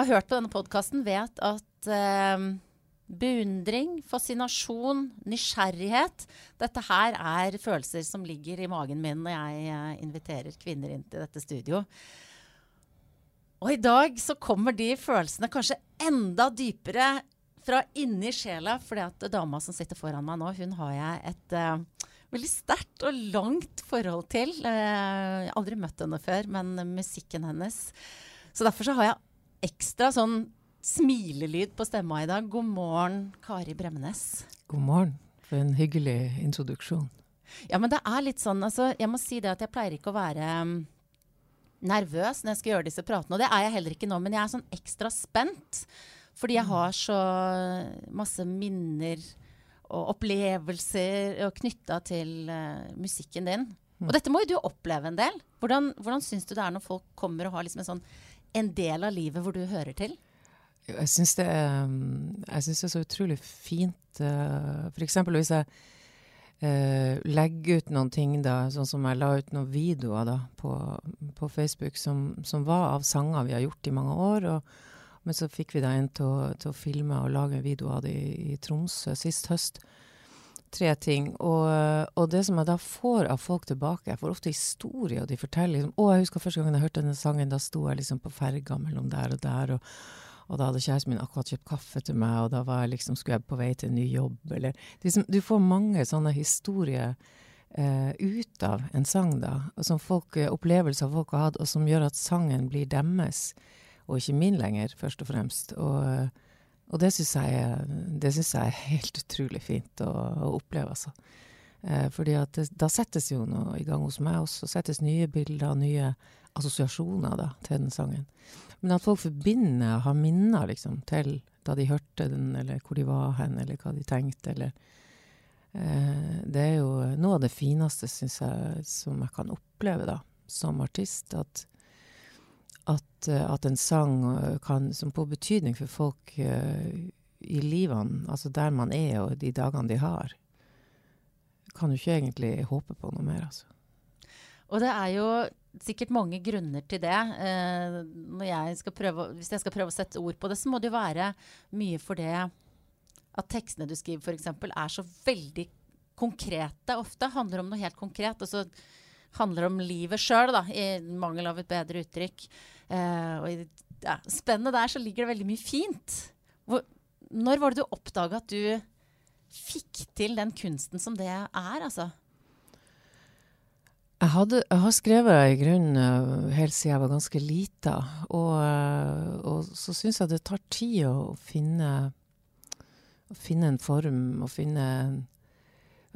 har hørt på denne podkasten, vet at eh, beundring, fascinasjon, nysgjerrighet Dette her er følelser som ligger i magen min når jeg eh, inviterer kvinner inn til dette studio. Og i dag så kommer de følelsene kanskje enda dypere fra inni sjela, fordi at dama som sitter foran meg nå, hun har jeg et eh, veldig sterkt og langt forhold til. Eh, jeg har aldri møtt henne før, men musikken hennes. Så derfor så har jeg ekstra sånn smilelyd på stemma i dag. God morgen, Kari Bremnes. God morgen. For en hyggelig introduksjon. Ja, men det er litt sånn, altså, jeg må si det at jeg pleier ikke å være um, nervøs når jeg skal gjøre disse pratene. Og det er jeg heller ikke nå, men jeg er sånn ekstra spent. Fordi jeg har så masse minner og opplevelser knytta til uh, musikken din. Og dette må jo du oppleve en del. Hvordan, hvordan syns du det er når folk kommer og har liksom en, sånn, en del av livet hvor du hører til? Jeg syns det, synes det er så utrolig fint. F.eks. For eksempel hvis jeg eh, legger ut noen ting, da, sånn som jeg la ut noen videoer da, på, på Facebook som, som var av sanger vi har gjort i mange år. Og, men så fikk vi da en til å, til å filme og lage en video av det i, i Tromsø sist høst. Tre ting. Og, og det som jeg da får av folk tilbake Jeg får ofte historier, og de forteller liksom Å, jeg husker første gangen jeg hørte denne sangen, da sto jeg liksom på ferga mellom der og der. og og da hadde kjæresten min akkurat kjøpt kaffe til meg, og da var jeg liksom, skulle jeg på vei til en ny jobb. Eller, er liksom, du får mange sånne historier eh, ut av en sang, da. Og som folk, eh, opplevelser folk har hatt, og som gjør at sangen blir deres, og ikke min lenger, først og fremst. Og, og det syns jeg, jeg er helt utrolig fint å, å oppleve, altså. Eh, fordi at det, da settes jo noe i gang hos meg også. Settes nye bilder, nye assosiasjoner da, til den sangen. Men at folk forbinder, har minner liksom, til da de hørte den, eller hvor de var hen, eller hva de tenkte, eller eh, Det er jo noe av det fineste, syns jeg, som jeg kan oppleve da, som artist. At, at, eh, at en sang eh, kan, som får betydning for folk uh, i livene, altså der man er og de dagene de har, kan jo ikke egentlig håpe på noe mer, altså. Og det er jo sikkert mange grunner til det. Uh, jeg prøve, hvis jeg skal prøve å sette ord på det, så må det jo være mye for det at tekstene du skriver f.eks. er så veldig konkrete ofte. Handler om noe helt konkret. Og så handler om livet sjøl, i mangel av et bedre uttrykk. Eh, og i ja, spennet der så ligger det veldig mye fint. Hvor, når var det du oppdaga at du fikk til den kunsten som det er, altså? Jeg, hadde, jeg har skrevet i grunnen eh, helt siden jeg var ganske lita. Og, eh, og så syns jeg det tar tid å finne, å finne en form, å finne,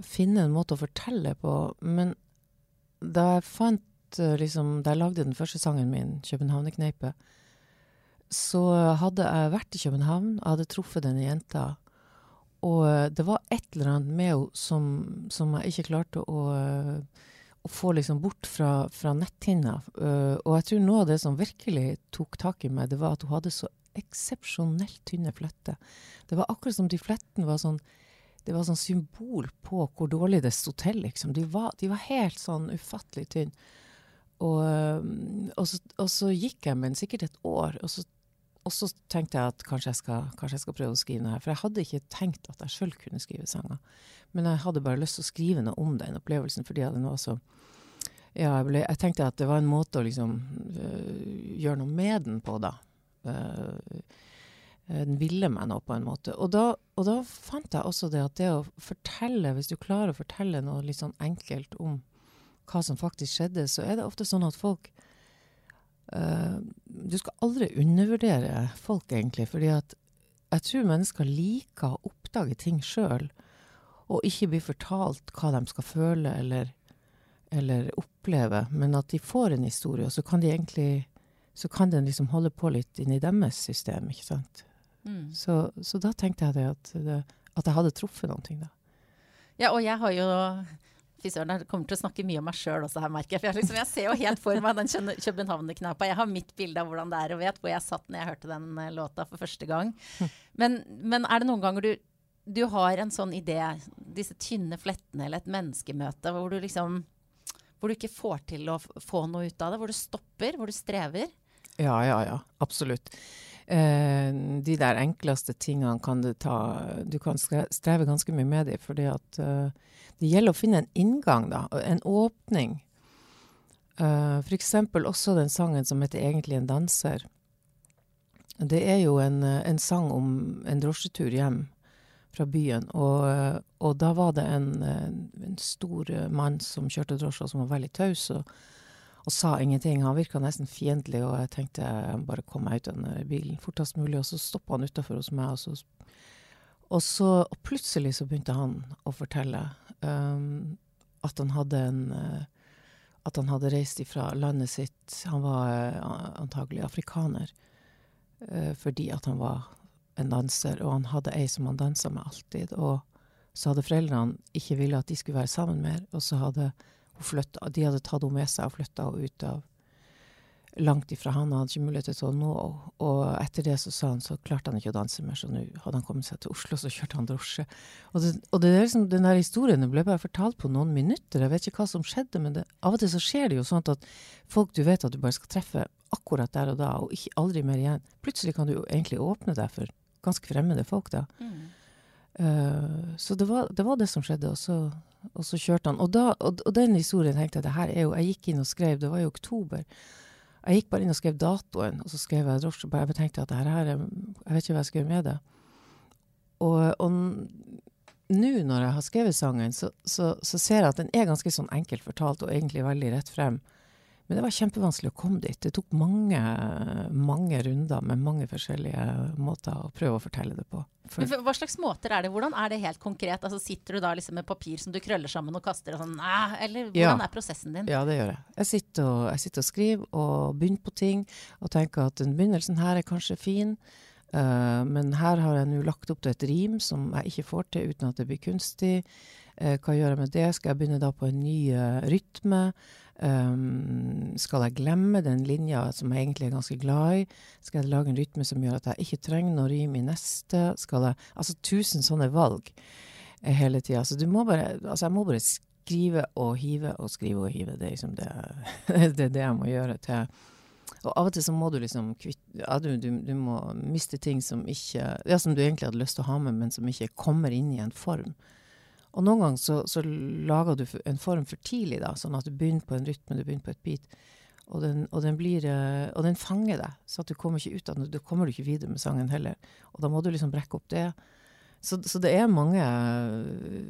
finne en måte å fortelle på. Men da jeg fant eh, liksom, Da jeg lagde den første sangen min, 'Københavnerkneipet', så hadde jeg vært i København, jeg hadde truffet denne jenta. Og eh, det var et eller annet med henne som, som jeg ikke klarte å eh, å få liksom bort fra, fra netthinna. Og jeg tror noe av det som virkelig tok tak i meg, det var at hun hadde så eksepsjonelt tynne fletter. Det var akkurat som de flettene var sånn det var sånn symbol på hvor dårlig det sto til, liksom. De var, de var helt sånn ufattelig tynne. Og, um, og, så, og, så, gikk jeg med sikkert et år, og så, og så tenkte jeg at kanskje jeg, skal, kanskje jeg, skal, prøve å skrive noe her. For jeg hadde ikke tenkt at jeg sjøl kunne skrive sanger. Men jeg hadde bare lyst til å skrive noe om den opplevelsen, fordi den var så ja, jeg, ble, jeg, tenkte at det var en måte å liksom øh, gjøre noe med den på, da. Uh, den ville meg nå, på en måte. Og da, og da, fant jeg også det at det å fortelle, hvis du klarer å fortelle noe litt sånn enkelt om hva som faktisk skjedde, så er det ofte sånn at folk uh, Du skal aldri undervurdere folk, egentlig. fordi at jeg tror mennesker liker å oppdage ting sjøl, og ikke bli fortalt hva de skal føle eller eller oppleve, men at de får en historie, og så kan de egentlig så kan den liksom holde på litt inni deres system, ikke sant. Mm. Så, så, da tenkte jeg det at, det at, jeg hadde truffet noe, da. Ja, og jeg har jo Fy søren, jeg kommer til å snakke mye om meg sjøl også her, merker jeg. For jeg, liksom, jeg, ser jo helt for meg den Københavner-knappa. Jeg har mitt bilde av hvordan det er, og vet hvor jeg satt når jeg hørte den uh, låta for første gang. Men, men, er det noen ganger du, du har en sånn idé, disse tynne flettene eller et menneskemøte, hvor du liksom hvor du ikke får til å få noe ut av det? Hvor du stopper? Hvor du strever? Ja, ja, ja. Absolutt. Eh, de der enkleste tingene kan du ta Du kan streve ganske mye med dem, fordi at eh, det gjelder å finne en inngang, da. En åpning. Uh, F.eks. også den sangen som heter 'Egentlig en danser'. Det er jo en, en sang om en drosjetur hjem fra byen. Og, og da var det en, en, stor mann som kjørte drosje, som var veldig taus. Og, og sa ingenting. Han virka nesten fiendtlig, og jeg tenkte jeg bare kom meg ut av den bilen fortest mulig. Og så stoppa han utafor hos meg, og så, og så og plutselig så begynte han å fortelle um, at han hadde en uh, At han hadde reist ifra landet sitt Han var uh, antagelig afrikaner. Uh, fordi at han var en danser, og han hadde ei som han dansa med alltid. Og så hadde foreldrene ikke ville at de skulle være sammen mer, og så hadde flytta De hadde tatt henne med seg og flytta henne ut av langt ifra han, han hadde ikke mulighet til å nå henne. Og etter det så sa han så klarte han ikke å danse mer, så nå hadde han kommet seg til Oslo, så kjørte han drosje. Og, det, og det liksom, den der historien ble bare fortalt på noen minutter, jeg vet ikke hva som skjedde, men det, av og til så skjer det jo sånn at folk du vet at du bare skal treffe akkurat der og da, og ikke aldri mer igjen, plutselig kan du jo egentlig åpne deg for ganske fremmede folk, da. Mm. Uh, så det var, det var, det som skjedde, og så, og så kjørte han. Og, da, og, og, den historien tenkte jeg det her er jo Jeg gikk inn og skrev, det var i oktober. Jeg gikk bare inn og skrev datoen, og så skrev jeg drosje. Jeg tenkte at det her er Jeg vet ikke hva jeg skal gjøre med det. Og, og nå når jeg har skrevet sangen, så, så, så, ser jeg at den er ganske sånn enkelt fortalt og egentlig veldig rett frem. Men det var kjempevanskelig å komme dit. Det tok mange, mange runder med mange forskjellige måter å prøve å fortelle det på. For hva slags måter er det? Hvordan er det helt konkret? Altså, sitter du da liksom med papir som du krøller sammen og kaster og sånn, eller hvordan ja. er prosessen din? Ja, det gjør jeg. Jeg sitter, og, jeg sitter og skriver og begynner på ting og tenker at den begynnelsen her er kanskje fin. Uh, men her har jeg nå lagt opp til et rim som jeg ikke får til uten at det blir kunstig. Uh, hva gjør jeg med det? Skal jeg begynne da på en ny uh, rytme? Um, skal jeg glemme den linja som jeg egentlig er ganske glad i? Skal jeg lage en rytme som gjør at jeg ikke trenger noe rim i neste? Skal jeg Altså tusen sånne valg hele tida. Så du må bare Altså, jeg må bare skrive og hive og skrive og hive. Det er liksom det, det, er det jeg må gjøre til og av og til så må du liksom kvitte ja, du, du, du, må miste ting som ikke Ja, som du egentlig hadde lyst til å ha med, men som ikke kommer inn i en form. Og noen ganger så, så, lager du en form for tidlig, da, sånn at du begynner på en rytme, du begynner på et beat. Og den, og den, blir, eh, og den fanger deg, så du kommer ikke ut av den. da kommer ikke videre med sangen heller. Og da må du liksom brekke opp det. Så, så det er mange eh,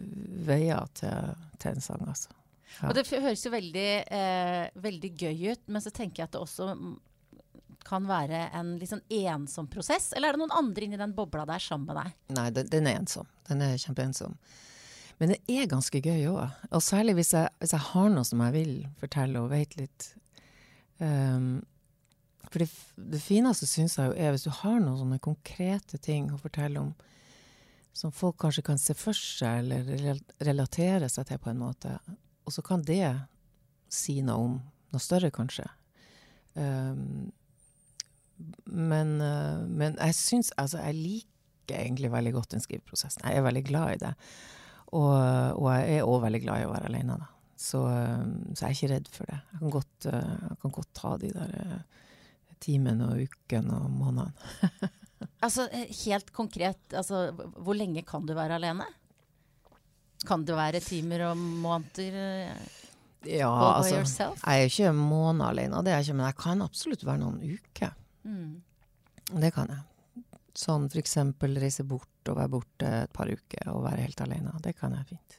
veier til, til en sang, altså. Ja. Og det høres jo veldig, eh, veldig gøy ut, men så tenker jeg at det også kan være en litt sånn ensom prosess? Eller er det noen andre inni den bobla der sammen med deg? Nei, den, den er ensom. Den er kjempeensom. Men det er ganske gøy òg. Og særlig hvis jeg, hvis jeg, har noe som jeg vil fortelle og vet litt. Um, for det, det fineste syns jeg jo er hvis du har noen sånne konkrete ting å fortelle om som folk kanskje kan se for seg eller relatere seg til på en måte. Og så kan det si noe om noe større, kanskje. Um, men, uh, men, jeg syns Altså, jeg liker egentlig veldig godt den skriveprosessen. Jeg er veldig glad i det. Og, og jeg er òg veldig glad i å være alene, da. Så, eh, så jeg er ikke redd for det. Jeg kan godt, eh, jeg kan godt ta de der eh, timene og ukene og månedene. Altså helt konkret, altså hvor lenge kan du være alene? Kan det være timer og måneder Ja, altså yourself? Jeg er ikke måned alene, det er ikke, men jeg kan absolutt være noen uker. Mm. Det kan jeg. Sånn eksempel reise bort og være borte et par uker og være helt alene. Det kan jeg fint.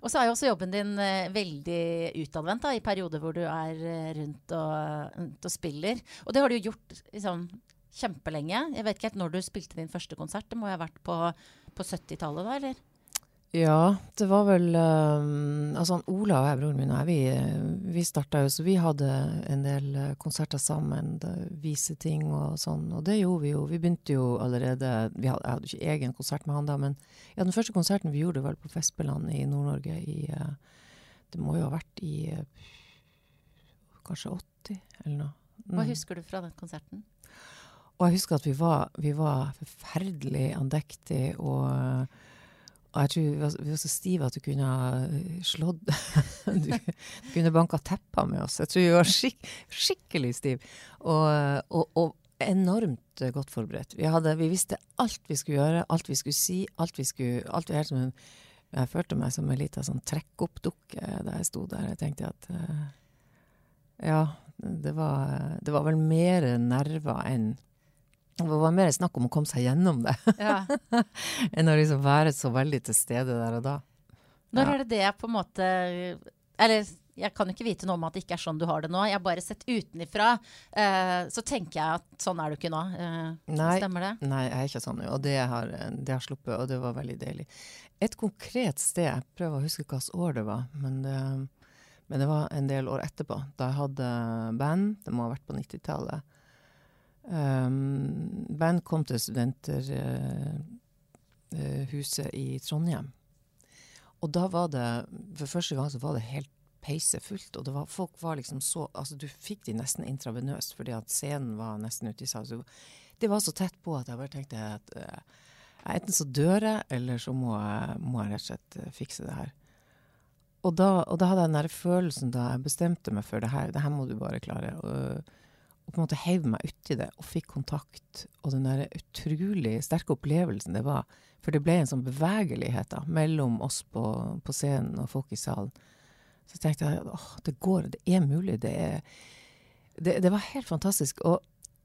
Og så er jo også jobben din eh, veldig utadvendt i perioder hvor du er eh, rundt og, rundt og spiller. Og det har du jo gjort liksom, kjempelenge. Jeg vet ikke helt når du spilte din første konsert. Det må jo ha vært på, på 70-tallet da, eller? Ja, det var vel um, Altså Ola og jeg, broren min og jeg, vi, vi starta jo Så vi hadde en del eh, konserter sammen, vise ting og sånn. Og det gjorde vi jo. Vi begynte jo allerede vi hadde, Jeg hadde ikke egen konsert med han da, men ja, den første konserten vi gjorde, var på Festspillene i Nord-Norge i eh, Det må jo ha vært i kanskje 80, eller noe. Hva Mm. husker du fra den konserten? Og jeg husker at vi var, vi var forferdelig andektige, og, og jeg tror vi var, vi var så stive at du kunne ha slått Du kunne banka teppa med oss. Jeg tror vi var skik, skikkelig stive. Og, og, og enormt godt forberedt. Vi, hadde, vi visste alt vi skulle gjøre, alt vi skulle si, alt vi skulle alt vi helt som en, Jeg følte meg som en liten sånn trekk-opp-dukke da jeg sto der. Jeg tenkte at eh, Ja, det var, det var vel mer nerver enn det var mer snakk om å komme seg gjennom det, Ja. enn å liksom være så veldig til stede der og da. Når Ja. er det det på en måte Eller jeg kan jo ikke vite noe om at det ikke er sånn du har det nå. Jeg har bare sett utenifra. Eh, så tenker jeg at sånn er du ikke nå. Eh, Nei. Stemmer det? Nei, jeg er ikke sånn og det har, det har sluppet, og det var veldig deilig. Et konkret sted, jeg prøver å huske hvilket år det var, men det, men det var en del år etterpå, da jeg hadde band, det må ha vært på 90-tallet. Um, band kom til studenterhuset i Trondheim. Og da var det, for første gang så var det helt peisefullt, og det var, folk var liksom så, altså du fikk de nesten intravenøst, fordi at scenen var nesten ute i salen. Det var så tett på at jeg bare tenkte at uh, enten så dør jeg, eller så må jeg, må jeg rett og slett eh, fikse det her. Og da, og da hadde jeg den der følelsen da jeg bestemte meg for det her, det her må du bare klare. Og, på en måte heiv meg uti det og fikk kontakt. Og den der utrolig sterke opplevelsen det var. For det ble en sånn bevegelighet da, mellom oss på, på scenen og folk i salen. Så tenkte jeg åh, det går, det er mulig. Det, er, det, det var helt fantastisk. Og,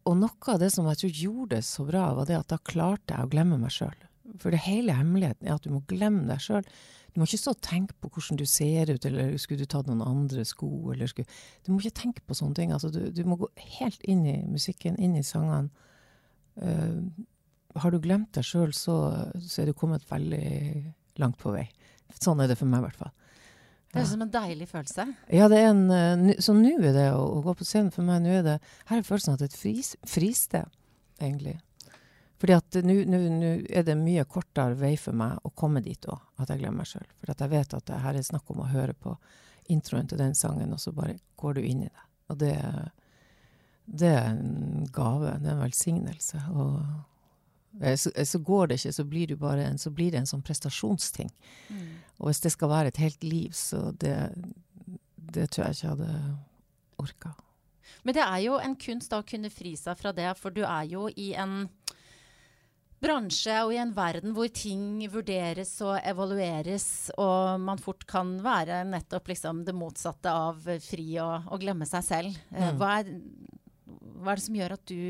og noe av det som jeg tror gjorde det så bra, var det at da klarte jeg å glemme meg sjøl. For det hele hemmeligheten er at du må glemme deg sjøl. Du må ikke stå og tenke på hvordan du ser ut, eller skulle du tatt noen andre sko, eller skulle Du må ikke tenke på sånne ting. Altså, du, du må gå helt inn i musikken, inn i sangene. Uh, har du glemt deg sjøl, så, så er du kommet veldig langt på vei. Sånn er det for meg, i hvert fall. Det høres ut som en deilig følelse. Ja, det er en, eh, så nå er det å, å gå på scenen for meg, nå er det Her er følelsen av et fris, fristed, egentlig. Fordi at nå er det mye kortere vei for meg å komme dit òg, at jeg glemmer meg sjøl. For at jeg vet at det her er snakk om å høre på introen til den sangen, og så bare går du inn i det. Og det, det er en gave, det er en velsignelse. Og så, så går det ikke, så blir, du bare en, så blir det en sånn prestasjonsting. Og hvis det skal være et helt liv, så det, det tror jeg ikke jeg hadde orka. Men det er jo en kunst da å kunne fri seg fra det, for du er jo i en bransje og i en verden hvor ting vurderes og evalueres, og man fort kan være nettopp liksom det motsatte av fri og, og glemme seg selv. Eh, Mm. Hva, er, hva er det som gjør at du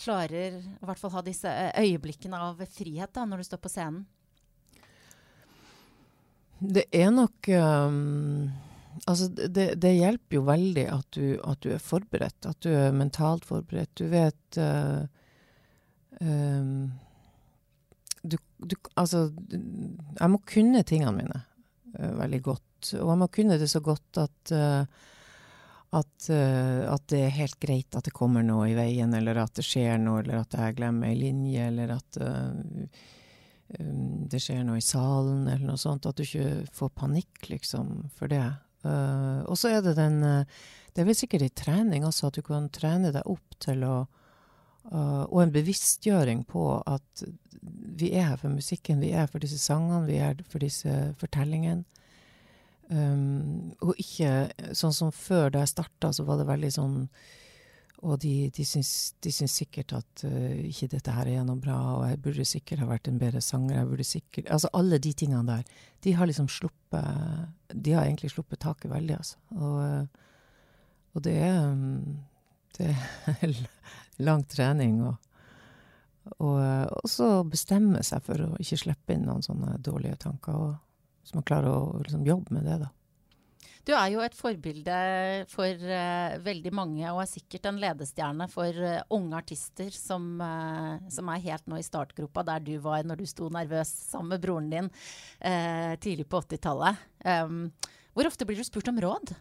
klarer å hvert fall ha disse eh, øyeblikkene av frihet da, når du står på scenen? Det er nok um, Altså, det, det hjelper jo veldig at du, at du er forberedt. At du er mentalt forberedt. Du vet uh, um, du, du, Altså, jeg må kunne tingene mine uh, veldig godt. Og jeg må kunne det så godt at uh, at, uh, at det er helt greit at det kommer noe i veien, eller at det skjer noe, eller at jeg glemmer ei linje, eller at uh, um, det skjer noe i salen, eller noe sånt. At du ikke får panikk, liksom, for det. Uh, og så er det den Det er vel sikkert i trening også, at du kan trene deg opp til å uh, Og en bevisstgjøring på at vi er her for musikken, vi er for disse sangene, vi er for disse fortellingene. Um, og ikke sånn som før, da jeg starta, så var det veldig sånn Og de, de, syns, de syns sikkert at uh, ikke dette her er noe bra, og jeg burde sikkert ha vært en bedre sanger. jeg burde sikkert, Altså alle de tingene der. De har liksom sluppet De har egentlig sluppet taket veldig, altså. Og, og det er um, Det er lang trening. og og, og så bestemme seg for å ikke slippe inn noen sånne dårlige tanker. og Så man klarer å liksom, jobbe med det, da. Du er jo et forbilde for uh, veldig mange, og er sikkert en ledestjerne for uh, unge artister som, uh, som, er helt nå i startgropa, der du var når du sto nervøs sammen med broren din tidlig på 80-tallet. Um, hvor ofte blir du spurt om råd?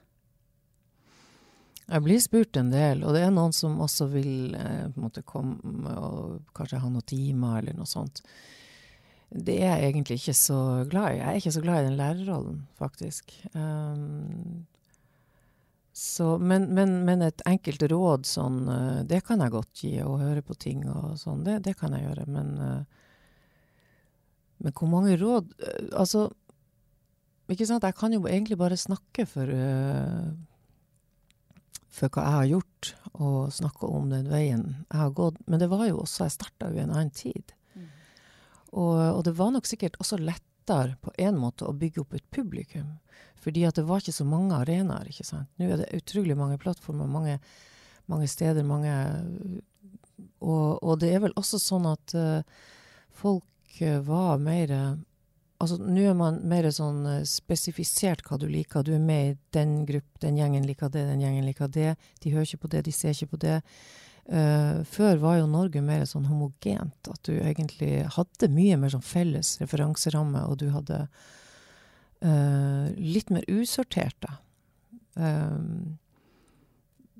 Jeg blir spurt en del, og det er noen som også vil eh, på komme og kanskje ha noen timer eller noe sånt. Det er jeg egentlig ikke så glad i. Jeg er ikke så glad i den lærerrollen, faktisk. Um, så, men, men, men, et enkelt råd sånn, uh, det kan jeg godt gi, og høre på ting og sånn, det, det kan jeg gjøre. Men, uh, men hvor mange råd uh, Altså, ikke sant, jeg kan jo egentlig bare snakke for for hva jeg har gjort, og snakke om den veien jeg har gått. Men det var jo også Jeg starta jo i en annen tid. Mm. Og, og, det var nok sikkert også lettere på en måte å bygge opp et publikum. Fordi at det var ikke så mange arenaer. ikke sant? Nå er det utrolig mange plattformer, mange, mange steder, mange og, og, det er vel også sånn at uh, folk uh, var mer Altså, nå er man mer sånn uh, spesifisert hva du liker. Du er med i den gruppen, den gjengen liker det, den gjengen liker det. De hører ikke på det, de ser ikke på det. Uh, før var jo Norge mer sånn homogent. At du egentlig hadde mye mer sånn felles referanseramme, og du hadde uh, litt mer usortert, da. Um,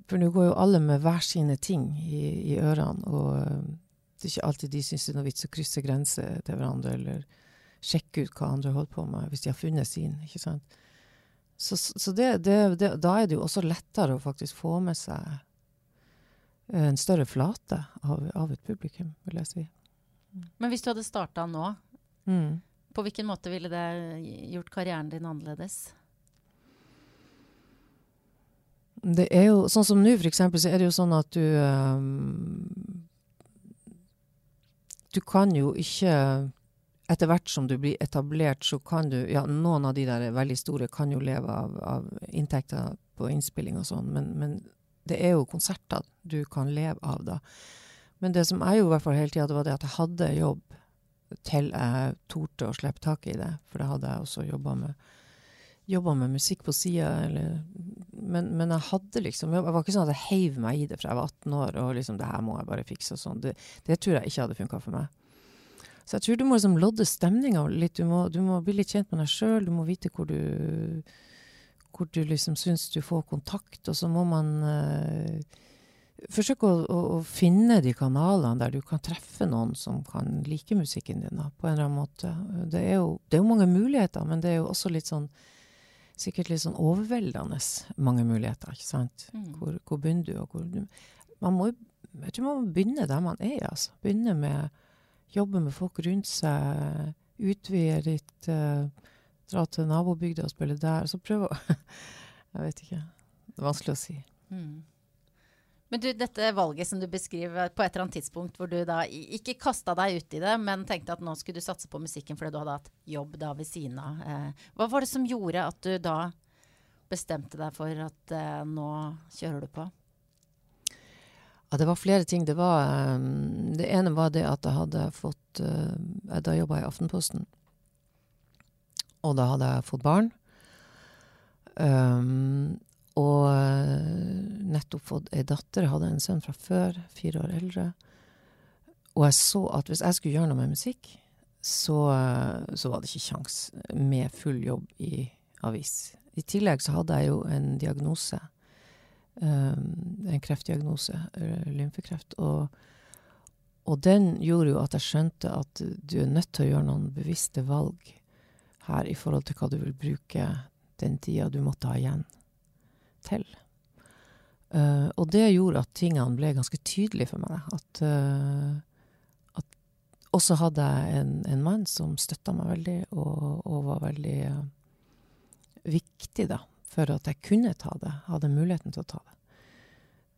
for nå går jo alle med hver sine ting i, i ørene, og det er ikke alltid de syns det er noe vits å krysse grenser til hverandre, eller sjekke ut hva andre holder på med, hvis de har funnet sin. ikke sant? Så, så det, det, det, da er det jo også lettere å faktisk få med seg en større flate av, av et publikum, vil jeg si. Men hvis du hadde starta nå, mm. på hvilken måte ville det gjort karrieren din annerledes? Det er jo sånn som nå, for eksempel, så er det jo sånn at du um, Du kan jo ikke etter hvert som du blir etablert, så kan du Ja, noen av de der veldig store kan jo leve av, av inntekter på innspilling og sånn, men, men, det er jo konserter du kan leve av da. Men det som jeg jo i hvert fall hele tida, det var det at jeg hadde jobb til jeg torde å slippe tak i det. For da hadde jeg også jobba med, med, musikk på sida. Men, men, jeg hadde liksom Det var ikke sånn at jeg heiv meg i det fra jeg var 18 år og liksom det her må jeg bare fikse og sånn. Det, det tror jeg ikke hadde funka for meg. Så jeg tror du må liksom lodde stemninga litt. Du må, du må, bli litt kjent med deg sjøl. Du må vite hvor du, hvor du liksom syns du får kontakt. Og så må man uh, forsøke å, å, å, finne de kanalene der du kan treffe noen som kan like musikken din da, på en eller annen måte. Det er, jo, det er jo mange muligheter, men det er jo også litt sånn sikkert litt sånn overveldende mange muligheter. ikke sant? Mm. Hvor, hvor begynner du, og hvor du Man må jo jeg tror man må begynne der man er, altså. Begynne med jobbe med folk rundt seg, utvide litt, uh, dra til nabobygda og spille der. Så prøve å Jeg vet ikke. Det er vanskelig å si. Mm. Men du, dette valget som du beskriver på et eller annet tidspunkt hvor du da ikke kasta deg ut i det, men tenkte at nå skulle du satse på musikken fordi du hadde hatt jobb da ved siden av. Eh, hva var det som gjorde at du da bestemte deg for at eh, nå kjører du på? Ja, det var flere ting. Det, var, um, det ene var det at jeg hadde fått uh, Da jobba jeg i Aftenposten. Og da hadde jeg fått barn. Um, og uh, nettopp fått ei datter. Jeg hadde en sønn fra før, fire år eldre. Og jeg så at hvis jeg skulle gjøre noe med musikk, så, uh, så var det ikke kjangs med full jobb i avis. I tillegg så hadde jeg jo en diagnose en kreftdiagnose, lymfekreft. Og, og, den gjorde jo at jeg skjønte at du er nødt til å gjøre noen bevisste valg her i forhold til hva du vil bruke den tida du måtte ha igjen, til. Uh, og det gjorde at tingene ble ganske tydelige for meg. At, uh, at også hadde jeg en, en mann som støtta meg veldig, og, og var veldig uh, viktig da, for at jeg kunne ta det. Hadde muligheten til å ta det.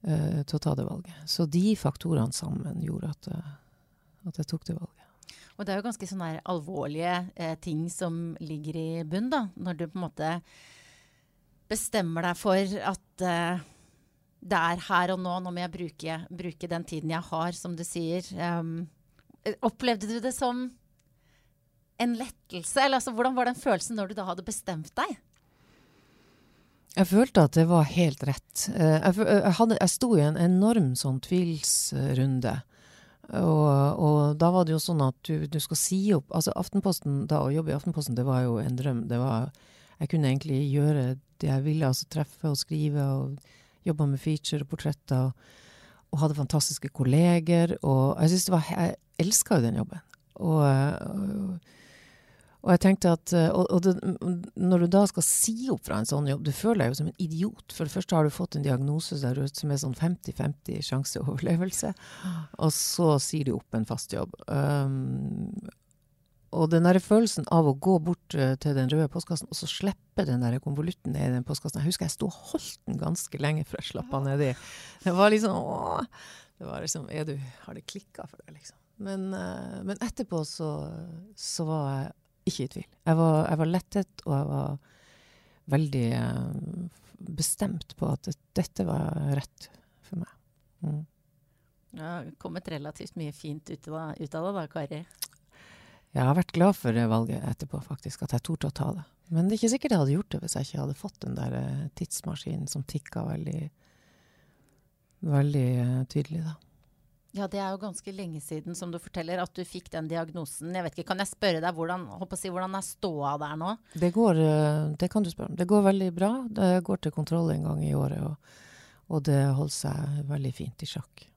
Uh, til å ta det valget. Så de faktorene sammen gjorde at, uh, at jeg tok det valget. Og det er jo ganske sånne alvorlige eh, ting som ligger i bunn, da. Når du på en måte bestemmer deg for at eh, det er her og nå, nå må jeg bruke, bruke, den tiden jeg har, som du sier. Um, opplevde du det som en lettelse? Eller altså, hvordan var den følelsen når du da hadde bestemt deg? Jeg følte at det var helt rett. Eh, jeg, jeg, hadde, jeg sto i en enorm sånn tvilsrunde. Og, og, da var det jo sånn at du, du, skal si opp Altså Aftenposten, da å jobbe i Aftenposten, det var jo en drøm. Det var, jeg kunne egentlig gjøre det jeg ville, altså treffe og skrive og jobbe med feature og portretter. Og, og hadde fantastiske kolleger. Og jeg syns det var, jeg elska jo den jobben. Og, og og jeg tenkte at, eh, og, og det, Når du da skal si opp fra en sånn jobb, du føler deg jo som en idiot. For det første har du fått en diagnose der som er sånn 50-50 sjanse overlevelse, og så sier du opp en fast jobb. Um, og den der følelsen av å gå bort uh, til den røde postkassen og så slippe den der konvolutten ned i den postkassen Jeg husker jeg sto og holdt den ganske lenge før jeg slapp den nedi. Det var liksom åh, det var liksom, er du, Har det klikka for deg, liksom? Men, uh, men etterpå så, så var jeg ikke i tvil. Jeg var, jeg var lettet, og jeg var veldig uh, bestemt på at dette var rett for meg. Mm. Det har kommet relativt mye fint ut av, ut av det da, Kari? Jeg har vært glad for valget etterpå, faktisk. At jeg torde å ta det. Men det er ikke sikkert jeg hadde gjort det hvis jeg ikke hadde fått den der uh, tidsmaskinen som tikka veldig, veldig uh, tydelig, da. Ja, det er jo ganske lenge siden, som du forteller, at du fikk den diagnosen. Jeg vet ikke, Kan jeg spørre deg hvordan, si, hvordan er ståa der nå? Det går, eh, det kan du spørre om. Det går veldig bra. Det går til kontroll en gang i året, og, og det holder seg veldig fint i sjakk.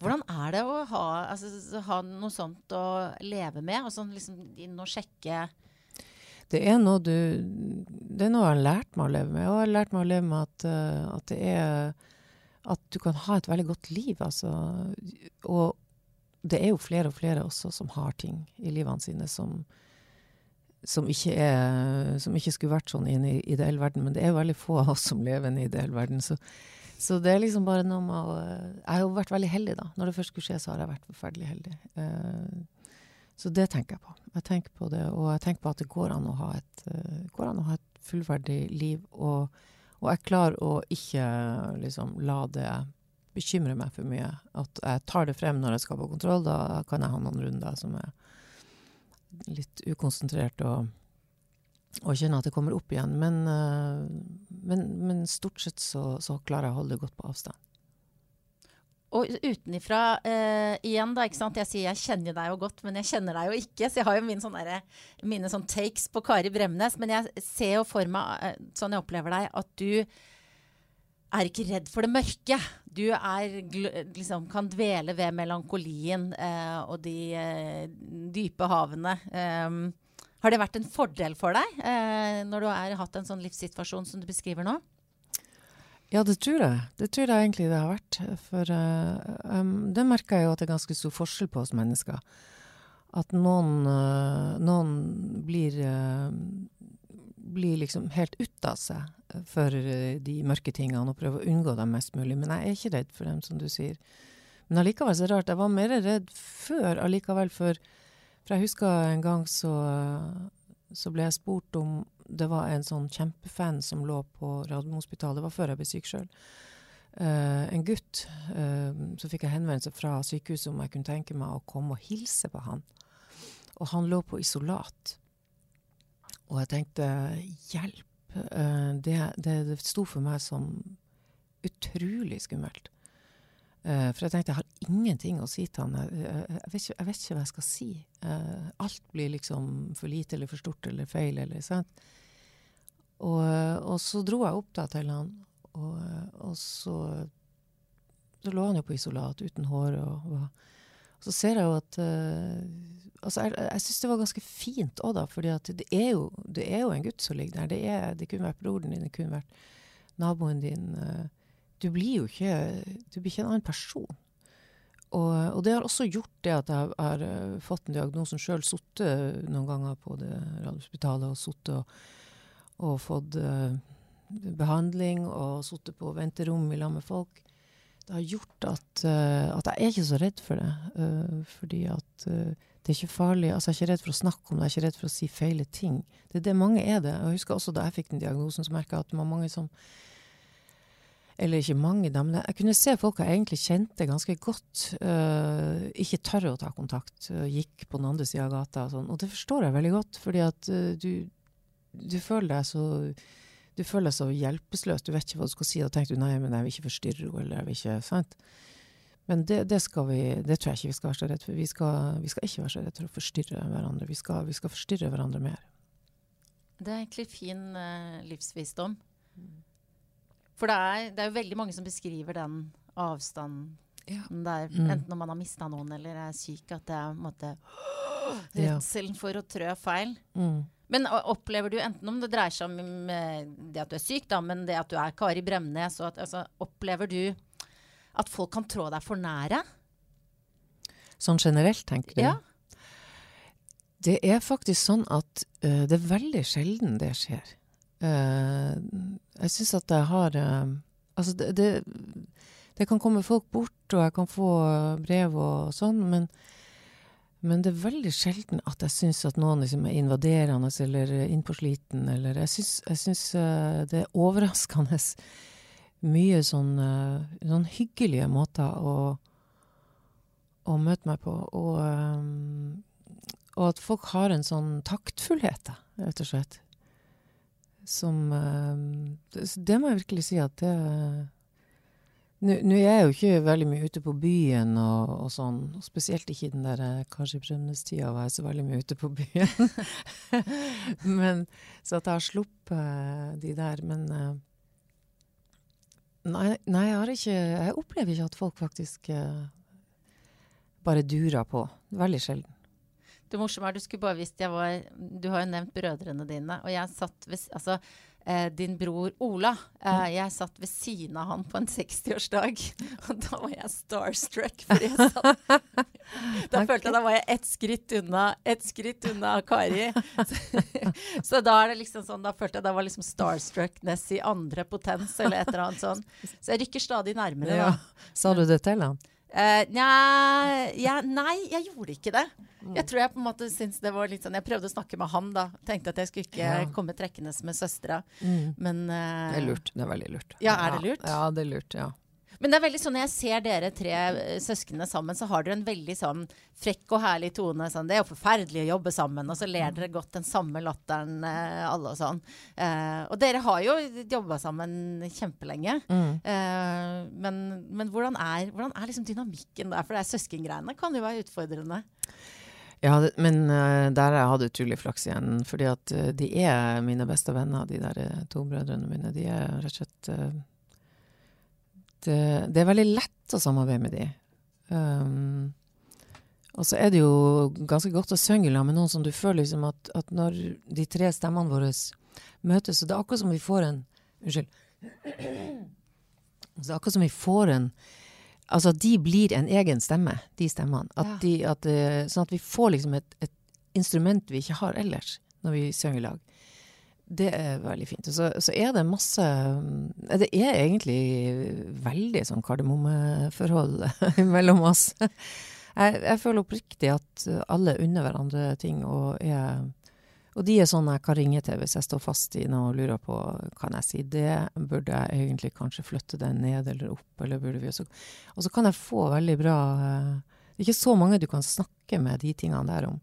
Hvordan er det å ha, altså, ha noe sånt å leve med, og sånn liksom inn og sjekke det er noe du Det er noe jeg har lært meg å leve med. Og jeg har lært meg å leve med at, uh, at det er at du kan ha et veldig godt liv. Altså. Og det er jo flere og flere også som har ting i livene sine som, som, ikke, er, som ikke skulle vært sånn i en ideell verden. Men det er jo veldig få av oss som lever i en ideell verden. Så, så, det er liksom bare noe med å Jeg har jo vært veldig heldig, da. Når det først skulle skje, så har jeg vært forferdelig heldig. Uh, så det tenker jeg på. Jeg tenker på det, og jeg tenker på at det går an å ha et, går an å ha et fullverdig liv. og og jeg klarer å ikke liksom, la det bekymre meg for mye. At jeg tar det frem når jeg skal på kontroll. Da kan jeg ha noen runder som er litt ukonsentrert og, og kjenne at det kommer opp igjen. Men, uh, men, men stort sett så, så, klarer jeg å holde det godt på avstand. Og utenifra uh, igjen, da. ikke sant? Jeg sier jeg kjenner deg jo godt, men jeg kjenner deg jo ikke. Så jeg har jo mine sånne, mine sånne takes på Kari Bremnes. Men jeg ser jo for meg, uh, sånn jeg opplever deg, at du er ikke redd for det mørke. Du er, liksom, kan dvele ved melankolien uh, og de dype havene. Um, har det vært en fordel for deg når du har hatt en sånn livssituasjon som du beskriver nå? Ja, det tror jeg. Det tror jeg egentlig det har vært. For uh, um, det merker jeg jo at det er ganske stor forskjell på oss mennesker. At noen, uh, noen blir, uh, blir liksom helt ut av seg for de mørke tingene og prøver å unngå dem mest mulig. Men jeg er ikke redd for dem, som du sier. Men allikevel så er det rart. Jeg var mer redd før allikevel, for, for jeg husker en gang så, så ble jeg spurt om det var en sånn kjempefan som lå på Radiumhospitalet. Det var før jeg ble syk sjøl. Uh, eh, en gutt. Uh, så fikk jeg henvendelse fra sykehuset om jeg kunne tenke meg å komme og hilse på han. Og han lå på isolat. Og jeg tenkte hjelp. Uh, det, det, det sto for meg som utrolig skummelt. Uh, for jeg tenkte jeg har ingenting å si til han. Jeg, vet, ikke, jeg vet, ikke, hva jeg skal si. Uh, alt blir liksom for lite eller for stort eller feil. Eller, sant? Og, og, så dro jeg opp da til han, og, og så, så lå han jo på isolat uten hår. Og, og så ser jeg jo at uh, altså Jeg, jeg syns det var ganske fint òg, da. For det, er jo, det er jo en gutt som ligger der. Det, er, det kunne vært broren din, det kunne vært naboen din. Du blir jo ikke Du blir ikke en annen person. Og, og, det har også gjort det at jeg har uh, fått en diagnosen sjøl, sittet noen ganger på det Radiumhospitalet og sittet og og fått uh, behandling og sittet på venterom i lag med folk, det har gjort at, uh, at, jeg er ikke så redd for det. Uh, fordi at det er ikke farlig. Altså, jeg er ikke redd for å snakke om det, jeg er ikke redd for å si feile ting. Det er det mange er det. Jeg husker også da jeg fikk den diagnosen, så merka jeg at det var mange som eller ikke mange, da, men jeg kunne se folk jeg egentlig kjente ganske godt, uh, ikke tørre å ta kontakt. Uh, gikk på den andre sida av gata og sånn. Og det forstår jeg veldig godt, fordi at uh, du, du, føler deg så du føler deg så hjelpeløs. Du vet ikke hva du skal si. Da tenker du nei, men jeg vil ikke forstyrre henne, eller jeg vil ikke sant? Men det, det, skal vi, det tror jeg ikke vi skal være så redd for. Vi skal, vi skal ikke være så redd for å forstyrre hverandre. Vi skal, vi skal forstyrre hverandre mer. Det er egentlig fin livsvisdom. Mm. For det er, det er, jo veldig mange som beskriver den avstanden ja. der, mm. enten når man har mista noen eller er syk, at det er en måte redselen for å trø feil. Mm. Men opplever du, enten om det dreier seg om det at du er syk, da, men det at du er Kari Bremnes, at, altså, opplever du at folk kan trå deg for nære? Sånn generelt, tenker du? Ja. Det er faktisk sånn at uh, det er veldig sjelden det skjer. Uh, jeg syns at jeg har uh, Altså, det, det, det, kan komme folk bort, og jeg kan få brev og sånn, men, men det er veldig sjelden at jeg syns at noen liksom er invaderende eller innpåsliten, eller Jeg syns uh, det er overraskende mye sånn, sånn hyggelige måter å, å møte meg på. Og, og at folk har en sånn taktfullhet, rett og slett som eh, det, må jeg virkelig si at det Nå er jeg jo ikke veldig mye ute på byen og, og sånn, og spesielt ikke i den der eh, kanskje brønnestida var jeg så veldig mye ute på byen. men, så at jeg har sluppet de der. Men eh, nei, nei, jeg har ikke Jeg opplever ikke at folk faktisk bare durer på. Veldig sjelden. Det morsomme er, du skulle bare visst jeg var Du har jo nevnt brødrene dine. Og jeg satt ved Altså, eh, din bror Ola. Eh, mm. jeg satt ved siden av han på en 60-årsdag. Og da var jeg starstruck. Fordi jeg satt Da følte jeg da var jeg ett skritt unna ett skritt unna Kari. Så, så, da er det liksom sånn Da følte jeg da var liksom starstruckness i andre potens, eller et eller annet sånn. Så jeg rykker stadig nærmere, da. Ja. Sa du det til han? Uh, nja, ja, nei, jeg gjorde ikke det. Mm. Jeg tror jeg på en måte syns det var litt sånn Jeg prøvde å snakke med han, da. Tenkte at jeg skulle ikke ja. komme trekkende med søstera. Mm. Men uh, Det er lurt. Det er veldig lurt. Ja, er det lurt? Ja, det er lurt, ja. Men det er veldig sånn når jeg ser dere tre eh, søsknene sammen, så har dere en veldig sånn frekk og herlig tone. Sånn, det er jo forferdelig å jobbe sammen. Og så ler dere godt den samme latteren eh, alle og sånn. Eh, og dere har jo jobba sammen kjempelenge. Mm. Eh, men, men, hvordan er, hvordan er liksom dynamikken der? For det er søskengreiene kan jo være utfordrende. Ja, men uh, der har jeg hatt utrolig flaks igjen. Fordi at uh, de er mine beste venner, de der to brødrene mine. De er rett og slett det, det, er veldig lett å samarbeide med de. Um, og så er det jo ganske godt å synge med noen som du føler liksom at, at, når de tre stemmene våre møtes, så det er akkurat som vi får en Unnskyld. Så det er akkurat som vi får en Altså at de blir en egen stemme, de stemmene. At de, at, eh, sånn at vi får liksom et, et instrument vi ikke har ellers, når vi synger i lag. Det er veldig fint. Og så, så, er det masse Det er egentlig veldig sånn kardemommeforhold mellom oss. Jeg, jeg, føler oppriktig at alle unner hverandre ting, og, er, og de er sånn jeg kan ringe til hvis jeg står fast i noe og lurer på kan jeg si det, burde jeg egentlig kanskje flytte den ned eller opp, eller burde vi også Og så kan jeg få veldig bra Det er ikke så mange du kan snakke med de tingene der om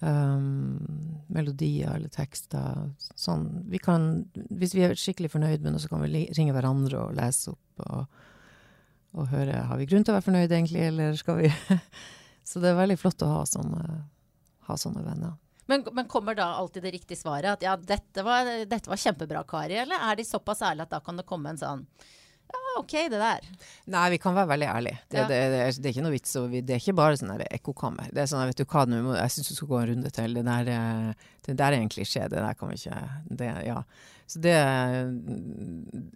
um, melodier eller tekster. Sånn, vi kan, hvis vi er skikkelig fornøyd med noe, så kan vi ringe hverandre og lese opp og, og høre har vi grunn til å være fornøyd egentlig, eller skal vi Så det er veldig flott å ha sånne, ha sånne venner. Men, men, kommer da alltid det riktige svaret? At ja, dette var, dette var kjempebra, Kari? Eller er de såpass ærlige at da kan det komme en sånn ja, OK, det der. Nei, vi kan være veldig ærlige. Det, ja. det, det, er, det er, ikke noe vits. Det er ikke bare sånn ekkokammer. Det er sånn, vet du hva, jeg syns du skal gå en runde til. Det der, eh, det der er en klisjé. Det der kan vi ikke det, Ja. Så det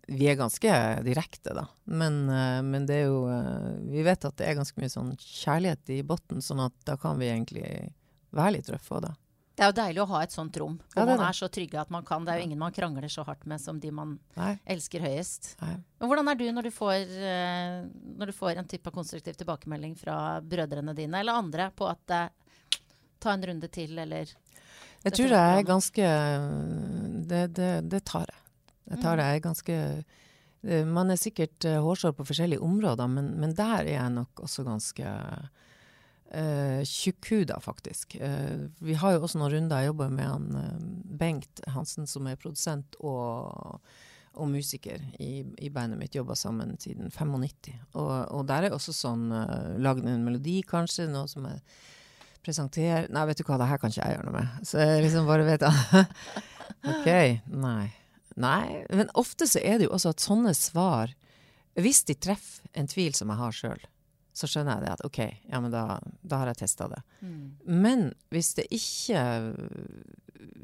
Vi er ganske direkte, da. Men, eh, men, det er jo eh, Vi vet at det er ganske mye sånn kjærlighet i bunnen, sånn at da kan vi egentlig være litt røffe òg, da. Det er jo deilig å ha et sånt rom hvor Ja, man er så trygge at man kan. Det er jo ingen man krangler så hardt med som de man Nei. elsker høyest. Nei. Men hvordan er du når du får, eh, når du får en type konstruktiv tilbakemelding fra brødrene dine eller andre på at eh, ta en runde til, eller Jeg tror det jeg er ganske Det, det, det tar jeg. Jeg tar det. Jeg er ganske eh, Man er sikkert uh, hårsår på forskjellige områder, men, men der er jeg nok også ganske uh, tjukkhuda, faktisk. Eh, vi har jo også noen runder. Jeg jobber med han eh, Bengt Hansen, som er produsent og, og musiker i, i bandet mitt. Jobba sammen siden 95. Og, og der er også sånn uh, Lagd en melodi, kanskje. Noe som jeg presenterer Nei, vet du hva, det her kan ikke jeg gjøre noe med. Så jeg liksom bare vet OK. Nei. Nei. Men ofte så er det jo også at sånne svar Hvis de treffer en tvil som jeg har sjøl, så skjønner jeg det at OK, ja, men da, da har jeg testa det. Men hvis det ikke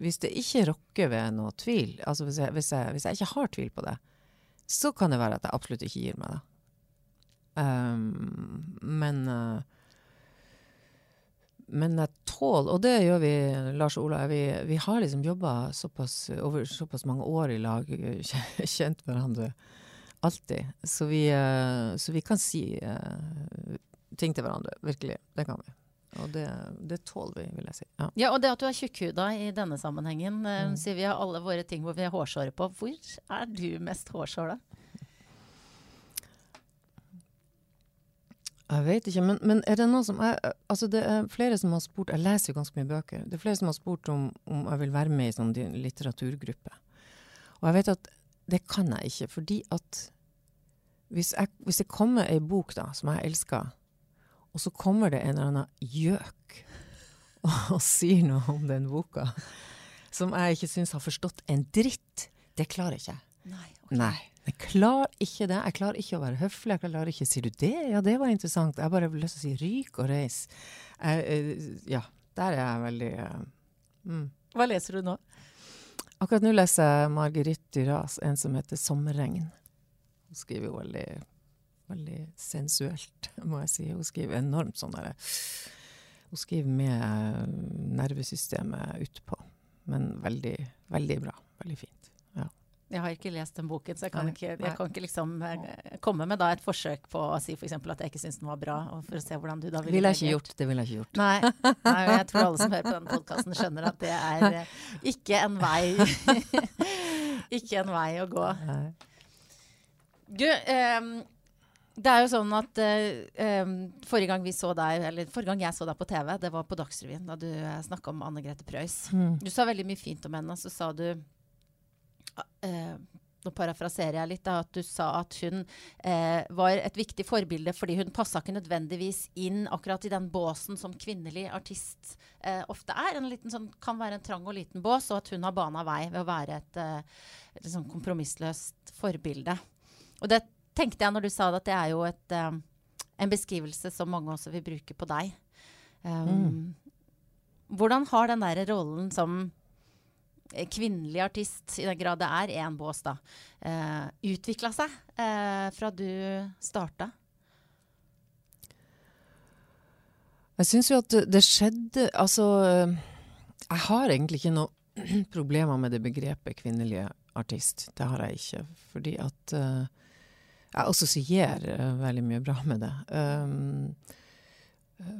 Hvis det ikke rokker ved noe tvil, altså hvis jeg, hvis, jeg, hvis jeg ikke har tvil på det, så kan det være at jeg absolutt ikke gir meg, da. Um, men uh, men jeg tåler, og det gjør vi, Lars og Ola, vi, vi har liksom jobba såpass, over såpass mange år i lag, kjent hverandre alltid. Så vi, eh, så vi kan si eh, ting til hverandre, virkelig. Det kan vi. Og det, det tåler vi, vil jeg si. Ja. Ja, og det at du er tjukkhuda i denne sammenhengen, eh, Mm. sier vi har alle våre ting hvor vi har hårsåre på. Hvor er du mest hårsår, da? Jeg vet ikke, men, men er det noe som jeg, Altså, det er flere som har spurt Jeg leser jo ganske mye bøker. Det er flere som har spurt om, om jeg vil være med i sånn litteraturgruppe. Og jeg vet at det kan jeg ikke, fordi at hvis, jeg, hvis det kommer ei bok da, som jeg elsker, og så kommer det en eller annen gjøk og, sier noe om den boka som jeg ikke syns har forstått en dritt, det klarer ikke jeg. Nei. Nei. Jeg klarer ikke det. Jeg klarer ikke å være høflig. Jeg klarer ikke Sier du det? Ja, det var interessant. Jeg bare har lyst til å si ryk og reis. Jeg, eh, ja, der er jeg veldig uh, mm. Hva leser du nå? Akkurat nå leser jeg Marguerite Duras, en som heter 'Sommerregn'. Hun skriver jo veldig, veldig sensuelt, må jeg si. Hun skriver enormt sånn derre Hun skriver med eh, nervesystemet utpå. Men veldig, veldig bra. Veldig fint. Jeg har ikke lest den boken, så jeg kan ikke, jeg kan ikke liksom eh, komme med da et forsøk på å si f.eks. at jeg ikke syns den var bra, og for å se hvordan du da ville Ville jeg ikke gjort. Det ville jeg ikke gjort. Nei, nei, jeg tror alle som hører på denne podkasten skjønner at det er eh, ikke en vei Ikke en vei å gå. Du, um, det er jo sånn at ehm, forrige gang vi så deg, eller forrige gang jeg så deg på TV, det var på Dagsrevyen, da du snakka om Anne Grete Preus. Mm. Du sa veldig mye fint om henne, og så sa du eh, Nå parafraserer jeg litt, da, at du sa at hun eh, var et viktig forbilde fordi hun passa ikke nødvendigvis inn akkurat i den båsen som kvinnelig artist eh, ofte er. En liten sånn, kan være en trang og liten bås, og at hun har bana vei ved å være et, eh, et sånn kompromissløst forbilde. Og det tenkte jeg når du sa det, at det er jo et, eh, en beskrivelse som mange også vil bruke på deg. Um, Hvordan har den der rollen som kvinnelig artist, i den grad det er én bås, da, uh, utvikla seg uh, fra du starta? Jeg syns jo at det, skjedde Altså, eh, jeg har egentlig ikke noe problemer med det begrepet kvinnelige artist. Det har jeg ikke. Fordi at uh, jeg assosierer eh, veldig mye bra med det. Um, eh,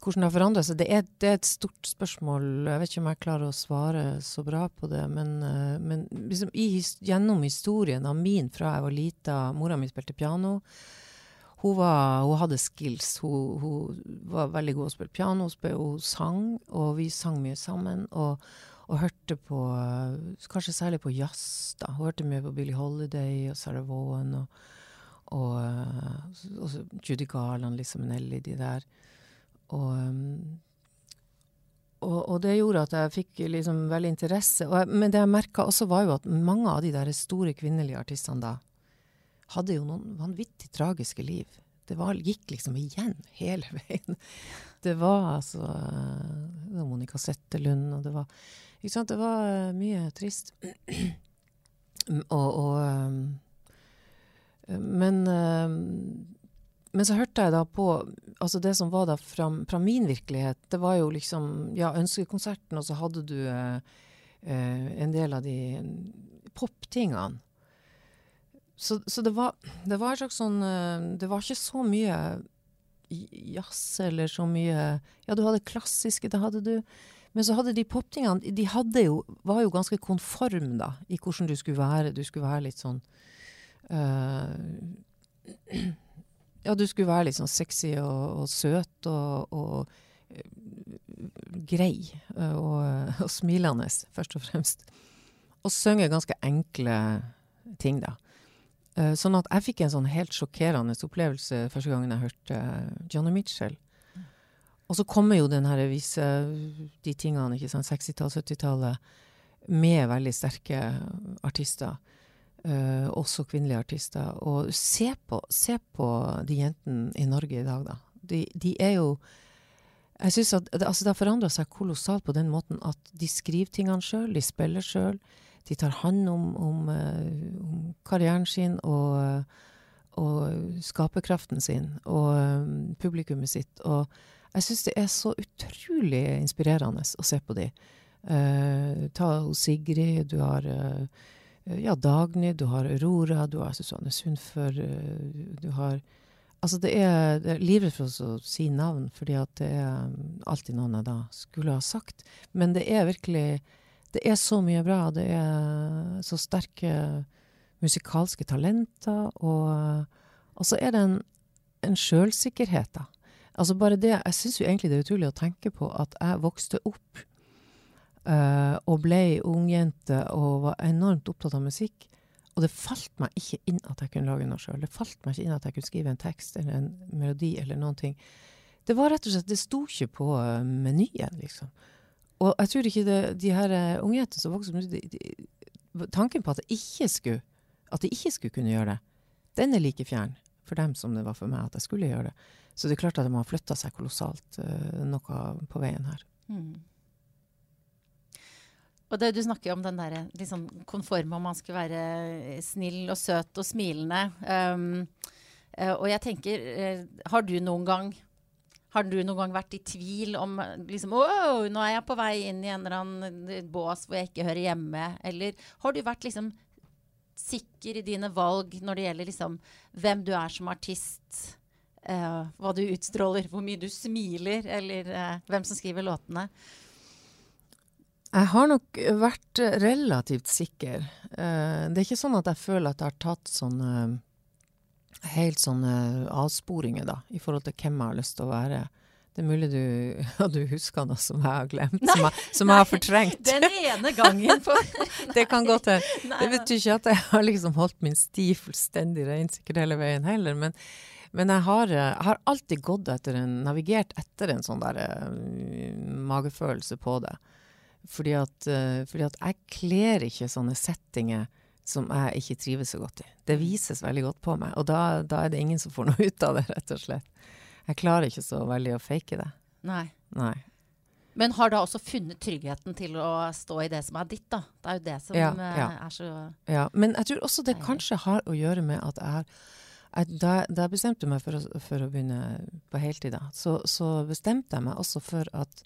hvordan det har forandra seg, det er, det er et stort spørsmål. Jeg vet ikke om jeg klarer å svare så bra på det. Men, eh, men liksom i, gjennom historien av min fra jeg var lita Mora mi spilte piano. Hun, var, hun hadde skills. Hun, hun var veldig god å spille piano. Hun, hun sang, og vi sang mye sammen. Og, og hørte på eh, Kanskje særlig på jazz. da. Hun hørte mye på Billie Holiday og Sarah Vaughan og, og, eh, og Judy Garland, Lisa Minnelli, de der. Og, um, og, og det gjorde at jeg fikk liksom veldig interesse. Jeg, men det jeg merka også, var jo at mange av de der store kvinnelige artistene da hadde jo noen vanvittig tragiske liv. Det var, gikk liksom igjen hele veien. Det var altså det var Monica Settelund, og det var Ikke sant, det var eh, mye trist. og, og um, Men um, men så hørte jeg da på altså Det som var da fra, fra min virkelighet, det var jo liksom ja, Ønskekonserten, og så hadde du eh, eh, en del av de poptingene. Så, så det, var, det var en slags sånn eh, Det var ikke så mye jazz eller så mye Ja, du hadde klassiske, det hadde du. Men så hadde de poptingene De hadde jo, var jo ganske konform, da, i hvordan du skulle være. Du skulle være litt sånn uh, Ja, du skulle være litt sånn sexy og, og søt og, og uh, grei. Uh, og, og, smilende, først og fremst. Og synge ganske enkle ting, da. Uh, sånn at jeg fikk en sånn helt sjokkerende opplevelse første gangen jeg hørte Johnny Mitchell. Og så kommer jo den her vise de tingene, ikke sant, 60-tall, 70-tallet, med veldig sterke artister. Uh, også kvinnelige artister. Og se på, se på de jentene i Norge i dag, da. De, de er jo Jeg synes at det, altså har forandra seg kolossalt på den måten at de skriver tingene sjøl, de spiller sjøl. De tar hånd om, om, uh, om karrieren sin og, og skaperkraften sin og um, publikummet sitt. Og jeg syns det er så utrolig inspirerende å se på de. Uh, ta Sigrid, du har ja, Dagny, du har Aurora, du har Susanne Sundfør, du har Altså, det er, det er livredd for å si navn, fordi at det er alltid noen jeg da skulle ha sagt. Men det er virkelig Det er så mye bra. Det er så sterke musikalske talenter, og, og så er det en, en sjølsikkerhet, da. Altså bare det Jeg syns jo egentlig det er utrolig å tenke på at jeg vokste opp Uh, og ble ungjente og var enormt opptatt av musikk. Og det falt meg ikke inn at jeg kunne lage noe sjøl. Det falt meg ikke inn at jeg kunne skrive en tekst eller en melodi eller noen ting. Det var rett og slett Det sto ikke på uh, menyen, liksom. Og jeg tror ikke det, de her uh, ungjentene som vokste opp Tanken på at, ikke skulle, at de ikke skulle kunne gjøre det, den er like fjern for dem som det var for meg at jeg skulle gjøre det. Så det er klart at de har flytta seg kolossalt uh, noe på veien her. Mm. Og det, du snakker jo om den der liksom, konforme, om man skal være snill og søt og smilende. Um, og jeg tenker, uh, har du noen gang har du noen gang vært i tvil om liksom, oh, nå er jeg på vei inn i en eller annen bås hvor jeg ikke hører hjemme? Eller har du vært liksom sikker i dine valg når det gjelder liksom, hvem du er som artist? Uh, hva du utstråler, hvor mye du smiler, eller uh, hvem som skriver låtene? Jeg har nok vært relativt sikker. Uh, det er ikke sånn at jeg føler at jeg har tatt sånne helt sånne avsporinger, da, i forhold til hvem jeg har lyst til å være. Det er mulig du, ja, du husker noe som jeg har glemt, nei, som, jeg, som jeg, har fortrengt. Den ene gangen. På, det kan godt hende. Det betyr ikke at jeg har liksom holdt min sti fullstendig rein sikkert hele veien heller, men, men jeg, har, jeg har, alltid gått etter en, navigert etter en sånn der uh, magefølelse på det. Fordi at, uh, fordi at jeg kler ikke sånne settinger som jeg ikke trives så godt i. Det vises veldig godt på meg, og da, da, er det ingen som får noe ut av det, rett og slett. Jeg klarer ikke så veldig å fake det. Nei. Nei. Men har da også funnet tryggheten til å stå i det som er ditt, da? Det er jo det som ja, eh, ja. er så Ja, men jeg tror også det kanskje har å gjøre med at jeg har da, da jeg bestemte meg for å, for å begynne på heltid, da, så, så bestemte jeg meg også for at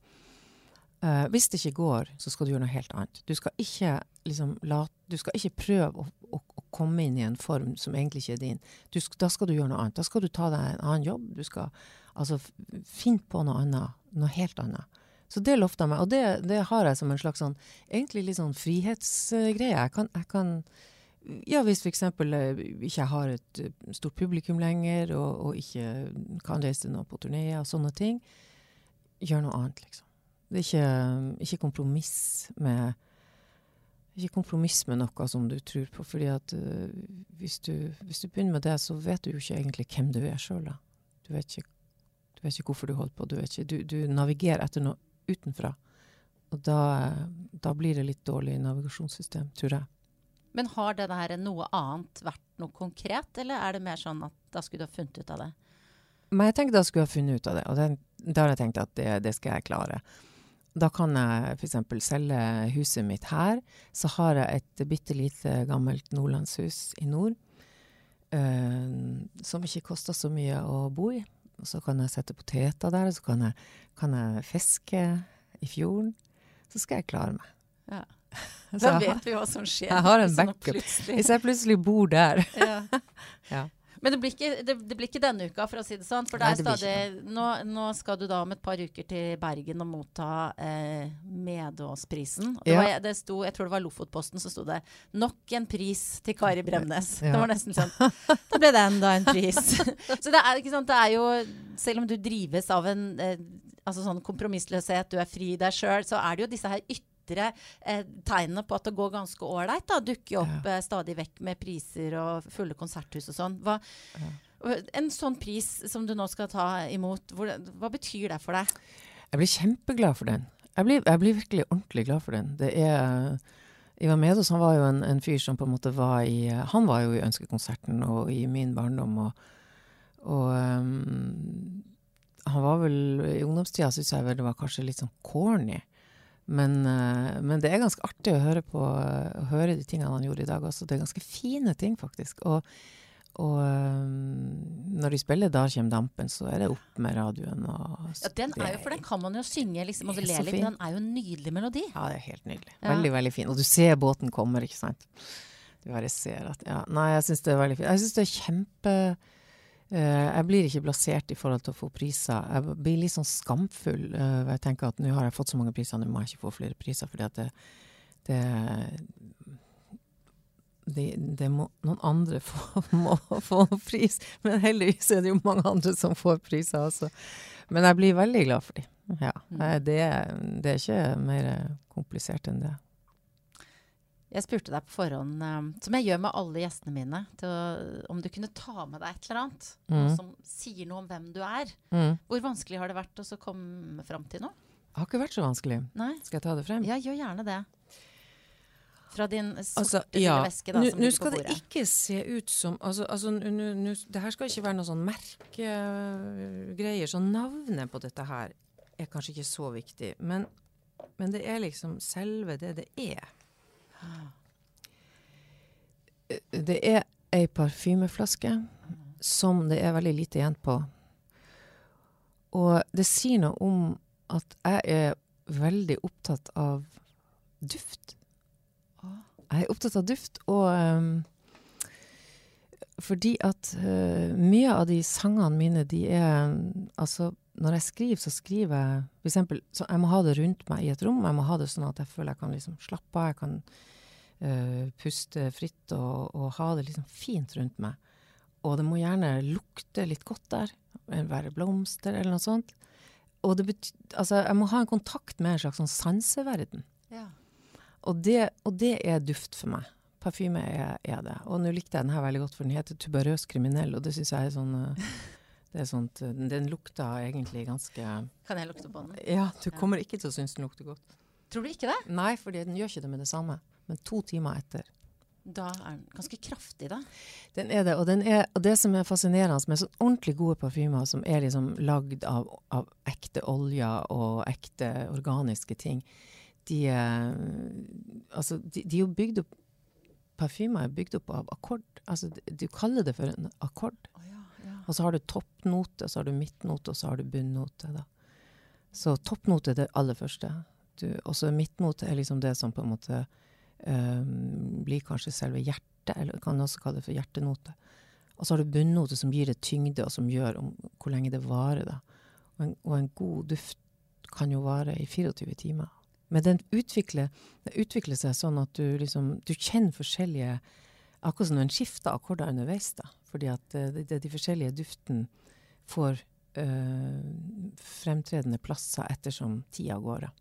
Uh, hvis det ikke går, så skal du gjøre noe helt annet. Du skal ikke, liksom, la, du skal ikke prøve å, å, å, komme inn i en form som egentlig ikke er din. Du, da skal du gjøre noe annet. Da skal du ta deg en annen jobb. Du skal altså finne på noe annet. Noe helt annet. Så det lovte jeg meg. Og det, det, har jeg som en slags sånn, egentlig litt sånn frihetsgreie. Jeg kan, jeg kan ja, hvis f.eks. ikke ikke har et eh, stort publikum lenger, og, og ikke kan reise noe på turneer og sånne ting, gjør noe annet, liksom. Det er ikke, ikke, kompromiss med ikke kompromiss med noe som du tror på. fordi at uh, hvis, du, hvis, du, begynner med det, så vet du jo ikke egentlig hvem du er sjøl. Du, vet ikke, du vet ikke hvorfor du holder på. Du, ikke, du, du navigerer etter noe utenfra. Og da, da, blir det litt dårlig navigasjonssystem, tror jeg. Men har det der noe annet vært noe konkret, eller er det mer sånn at da skulle du ha funnet ut av det? Men jeg tenkte da skulle jeg ha funnet ut av det, og da har jeg tenkt at det, det skal jeg klare. Da kan jeg f.eks. selge huset mitt her. Så har jeg et bitte lite gammelt nordlandshus i nord. uh, som ikke koster så mye å bo i. Og så kan jeg sette poteter der, og så kan jeg, kan jeg fiske i fjorden. Så skal jeg klare meg. Ja. Da vet vi hva som skjer. jeg har en backup. Hvis jeg plutselig bor der Ja. Ja. Men det blir, ikke, det, det blir ikke denne uka, for å si det sånn. For det Nei, er det blir stadig, nå, nå skal du da om et par uker til Bergen og motta eh, Medåsprisen. Det Ja. var, det sto, jeg tror det var Lofotposten, som sto det 'Nok en pris til Kari Bremnes'. Ja. Det var nesten sånn. Da ble det enda en pris. så det er, ikke sant, det er jo Selv om du drives av en eh, altså sånn kompromissløshet, du er fri i deg sjøl, så er det jo disse her ytre eh, tegnene på at det går ganske ålreit. Dukker jo opp eh, stadig vekk med priser og fulle konserthus og sånn. Hva, En sånn pris som du nå skal ta imot, hvor, hva betyr det for deg? Jeg blir kjempeglad for den. Jeg blir, jeg blir virkelig ordentlig glad for den. Det er Ivar Medos han var jo en, en fyr som på en måte var i Han var jo i Ønskekonserten og i min barndom. Og, og um, han var vel I ungdomstida syns jeg vel det var kanskje litt sånn corny. Men, eh, men det er ganske artig å høre på å høre de tingene han gjorde i dag også. Det er ganske fine ting, faktisk. Og, og um, når de spiller 'Da kjem dampen', så er det opp med radioen. Ja, den er jo, for den kan man jo synge liksom, og le litt, men den er jo en nydelig melodi. Ja, det er helt nydelig. Ja. Veldig, veldig fin. Og du ser båten kommer, ikke sant. Du bare ser at Ja. Nei, jeg syns det er veldig fint. Jeg syns det er kjempe eh, Jeg blir ikke blasert i forhold til å få priser. Jeg blir litt sånn skamfull. eh, jeg tenker at nå har jeg fått så mange priser, nå må jeg ikke få flere priser. fordi at det, det det, det må noen andre få, må få pris. Men heldigvis er det jo mange andre som får priser også. Men jeg blir veldig glad for dem. Ja. Det, det er ikke mer komplisert enn det. Jeg spurte deg på forhånd, um, som jeg gjør med alle gjestene mine, å, om du kunne ta med deg et eller annet Mm. som sier noe om hvem du er. Mm. Hvor vanskelig har det vært å komme fram til noe? Det har ikke vært så vanskelig. Nei? Skal jeg ta det frem? Ja, gjør gjerne det. Fra din sorte Altså, ja. veske da, som nå skal det ikke se ut som altså, altså, Det her skal ikke være noe sånn merkegreier. Så navnet på dette her er kanskje ikke så viktig. Men, men det er liksom selve det det er. Det er ei parfymeflaske som det er veldig lite igjen på. Og det sier noe om at jeg er veldig opptatt av duft. Jeg er opptatt av duft, og um, fordi at uh, mye av de sangene mine, de er Altså, når jeg skriver, så skriver jeg for eksempel så Jeg må ha det rundt meg i et rom. Jeg må ha det sånn at jeg føler jeg kan liksom slappe av. Jeg kan uh, puste fritt og, og ha det liksom fint rundt meg. Og det må gjerne lukte litt godt der. Være blomster eller noe sånt. Og det betyr, altså, jeg må ha en kontakt med en slags sånn sanseverden. Ja. Og det, og det er duft for meg. Parfyme er, er det. Og nå likte jeg den her veldig godt, for den heter Tuberøs kriminell, og det syns jeg er sånn eh, det er sånt, eh, Den lukta egentlig ganske Kan jeg lukte på den? Ja, du kommer ikke til å synes den lukter godt. Tror du ikke det? Nei, for den gjør ikke det med det samme. Men to timer etter. Da er den ganske kraftig, da. Den er det, og, den er, og det som er fascinerende med sånn ordentlig gode parfymer som er liksom lagd av, av ekte olje og ekte organiske ting, de, er- altså, de, de er jo bygd opp Parfymer er bygd opp av akkord. Altså, du kaller det for en akkord. Og så har du toppnote, så har du midtnote, og så har du bunnnote. Da. Så toppnote er det aller første. Og så midtnote er liksom det som på en måte um, blir kanskje selve hjertet, eller kan også kalle det for hjertenote. Og så har du bunnnote som gir det tyngde, og som gjør om hvor lenge det varer. Da. Og, en, og en god duft kan jo vare i 24 timer. Men den utvikler, den utvikler seg sånn at du liksom Du kjenner forskjellige Akkurat som når en skifter akkorder underveis. da. Fordi at eh, de, de, de forskjellige duftene får eh, fremtredende plasser ettersom tida går. da.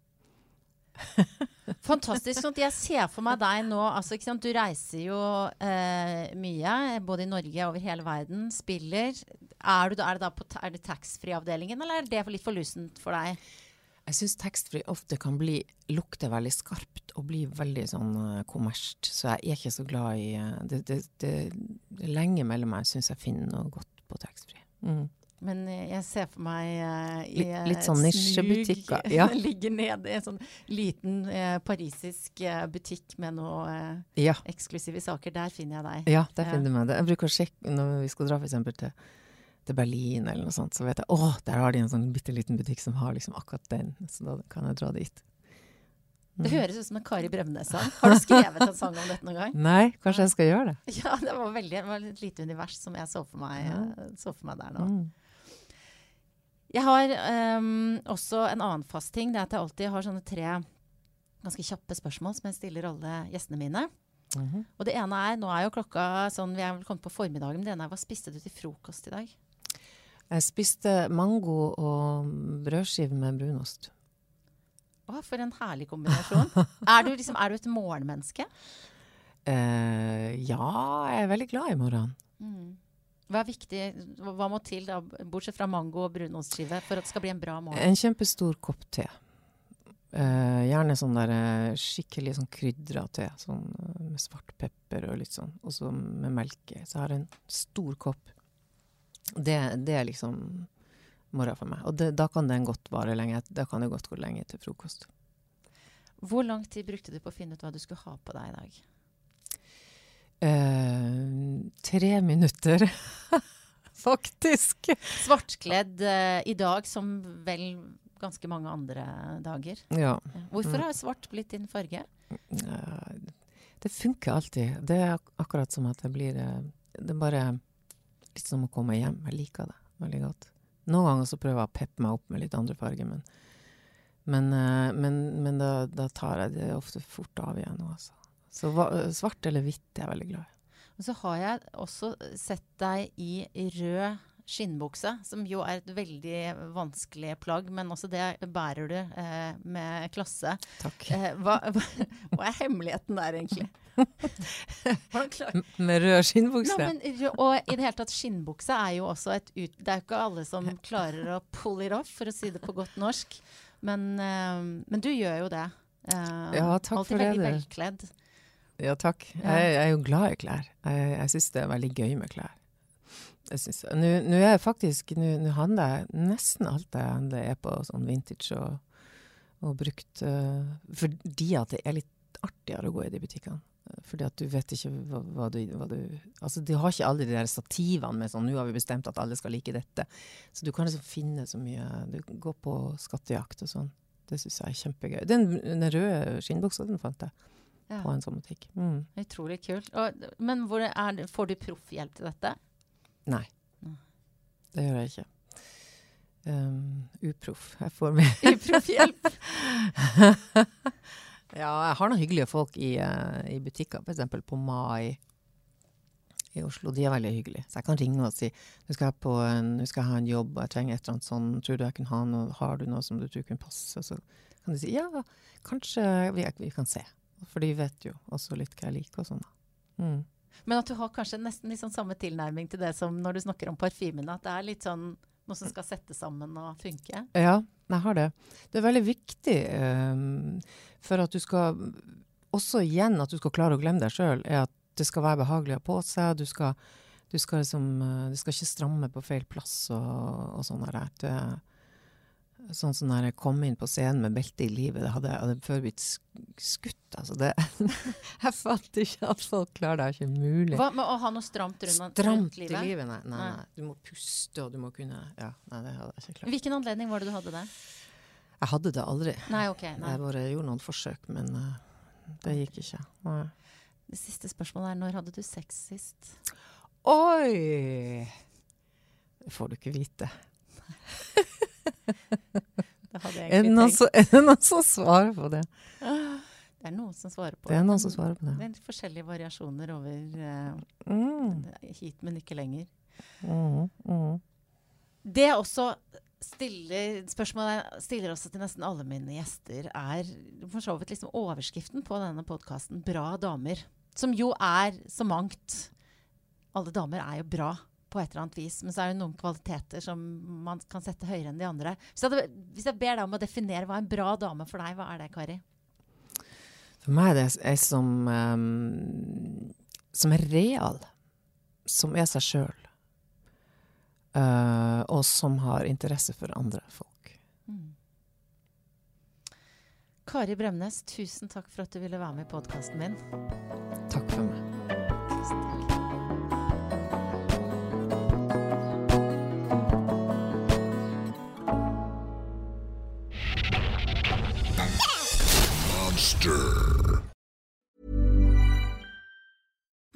Fantastisk. Sånn at jeg ser for meg deg nå altså? Du reiser jo eh, mye, både i Norge og over hele verden. Spiller. Er, du, er det da på er det taxfree-avdelingen, eller er det litt for lusent for deg? Jeg syns taxfree ofte kan bli, lukte veldig skarpt og bli veldig sånn uh, kommersielt. Så jeg er ikke så glad i uh, det, det, det, det lenge mellom meg syns jeg finner noe godt på taxfree. Mm. Men eh, jeg ser for meg uh, i Litt- litt eh, sånn nisjebutikker, ja. Ligger nede i en sånn liten uh, parisisk uh, butikk med noe eh, Ja. eksklusive saker. Der finner jeg deg. Ja, der finner du meg. Jeg bruker å sjekke når vi skal dra eksempel til, til Berlin eller noe sånt, så vet jeg å, der har de en sånn bitte liten butikk som har liksom akkurat den, så da kan jeg dra dit. Det høres ut som en Kari Bremnes-sang. Har du skrevet en sang om dette noen gang? Nei, kanskje jeg skal gjøre det. Ja, det var veldig det var et lite univers som jeg så for meg, eh, så for meg der nå. Mm. Jeg har um, også en annen fast ting. Det er at jeg alltid har sånne tre ganske kjappe spørsmål som jeg stiller alle gjestene mine. Mhm. Og det ene er Nå er jo klokka sånn Vi er vel kommet på formiddagen, men det ene er hva spiste du til frokost i dag? Jeg spiste mango og brødskive med brunost. Å, for en herlig kombinasjon. er, du liksom, er du et morgenmenneske? Uh, ja, jeg er veldig glad i morgenen. Mm. Hva er viktig, hva må til, da, bortsett fra mango og brunostskive, for at det skal bli en bra morgen? En kjempestor kopp te. Uh, gjerne sånn der eh, skikkelig sånn krydra te. Sånn med svart pepper og litt sånn. Og så med melk i. Så jeg har en stor kopp. Det, det er liksom moroa for meg. Og det, da kan den godt vare lenge. Da kan det godt gå lenge til frokost. Hvor lang tid brukte du på å finne ut hva du skulle ha på deg i dag? Uh, tre minutter, faktisk. Svartkledd uh, i dag som vel ganske mange andre dager. Ja. Hvorfor Mm. har svart blitt din farge? Uh, det funker alltid. Det er ak akkurat som at det blir eh, Det bare litt som å komme hjem. Jeg liker det veldig godt. Noen ganger så prøver jeg å peppe meg opp med litt andre farger, men, men, eh, men, men da, da tar jeg det ofte fort av igjen. nå. Så svart eller hvitt er jeg veldig glad i. Så har jeg også sett deg i rød skinnbukse, som jo er et veldig vanskelig plagg, men også det bærer du eh, med klasse. Takk. Eh, hva, hva, er hemmeligheten der, egentlig? Med rød skinnbukse. Nei, men, og i det hele tatt, skinnbukse er jo også et ut... Det er jo ikke alle som klarer å pull it off, for å si det på godt norsk. Men, eh, men du gjør jo det. Eh, Ja, takk for det, veldig velkledd. Ja, takk. Jeg, jeg er jo glad i klær. Jeg, jeg syns det er veldig gøy med klær. Nå, er jeg faktisk Nå handler jeg nesten alt jeg handler er på sånn vintage og, og brukt Uh, fordi at det er litt artigere å gå i de butikkene. Fordi at du vet ikke hva, hva, du, hva du Altså, de har ikke alle de der stativene med sånn 'Nå har vi bestemt at alle skal like dette'. Så du kan liksom finne så mye Du går på skattejakt og sånn. Det syns jeg er kjempegøy. Den, den røde skinnbuksa, den fant jeg Ja. på en sånn butikk. Mm. Utrolig kult. Og, men det- får du proffhjelp til dette? Nei. Det gjør jeg ikke. Um, uproff. Jeg får med Proffhjelp? Ja, jeg har noen hyggelige folk i, uh, i butikker, f.eks. på Mai i Oslo. De er veldig hyggelige. Så jeg kan ringe og si nå skal jeg, på en, nå skal jeg ha en jobb, og jeg trenger et eller annet sånn, tror du jeg kunne ha noe, har du noe som du tror kunne passe? Så kan de si ja, kanskje vi, vi kan se. For de vet jo også litt hva jeg liker og sånn. Mm. Men at du har kanskje nesten litt sånn samme tilnærming til det som når du snakker om parfymene. At det er litt sånn noe som skal sette sammen og funke. Ja, jeg har det. Det er veldig viktig um, for at du skal Også igjen at du skal klare å glemme deg sjøl, er at det skal være behagelig å ha på seg. Du skal, du skal liksom eh, Du skal ikke stramme på feil plass og, og sånn der. Det Sånn som når jeg kom inn på scenen med belte i livet, det hadde hadde før blitt skutt. Altså det Jeg fatter ikke at folk klarer det. Det er ikke mulig. Hva med å ha noe stramt rundt, Stramt i livet? livet, nei, nei, Nei. nei. Du må puste, og du må kunne Ja, nei, det hadde jeg ikke klart. Hvilken anledning var det du hadde det? Jeg hadde det aldri. Nei, ok. Nei. Jeg bare gjorde noen forsøk, men uh, det gikk ikke. Nei. Det siste spørsmålet er når hadde du sex sist? Oi! Det får du ikke vite. Er det noen tenkt. som, er det på det? Det er noen som svarer på Det er noen som svarer på det. Det er forskjellige variasjoner over uh, Mm, hit, men ikke lenger. mm, mm. Det jeg også stiller spørsmålet stiller også til nesten alle mine gjester, er for så vidt liksom overskriften på denne podkasten 'Bra damer'. Som jo er så mangt. Alle damer er jo bra på et eller annet vis, men så er det noen kvaliteter som man kan sette høyere enn de andre. Hvis jeg, hvis jeg ber deg om å definere hva en bra dame for deg, hva er det, Kari? For meg er det ei som, um, som er real. Som er seg sjøl. Uh, og som har interesse for andre folk. Kari Bremnes, tusen takk for at du ville være med i podkasten min. Monster.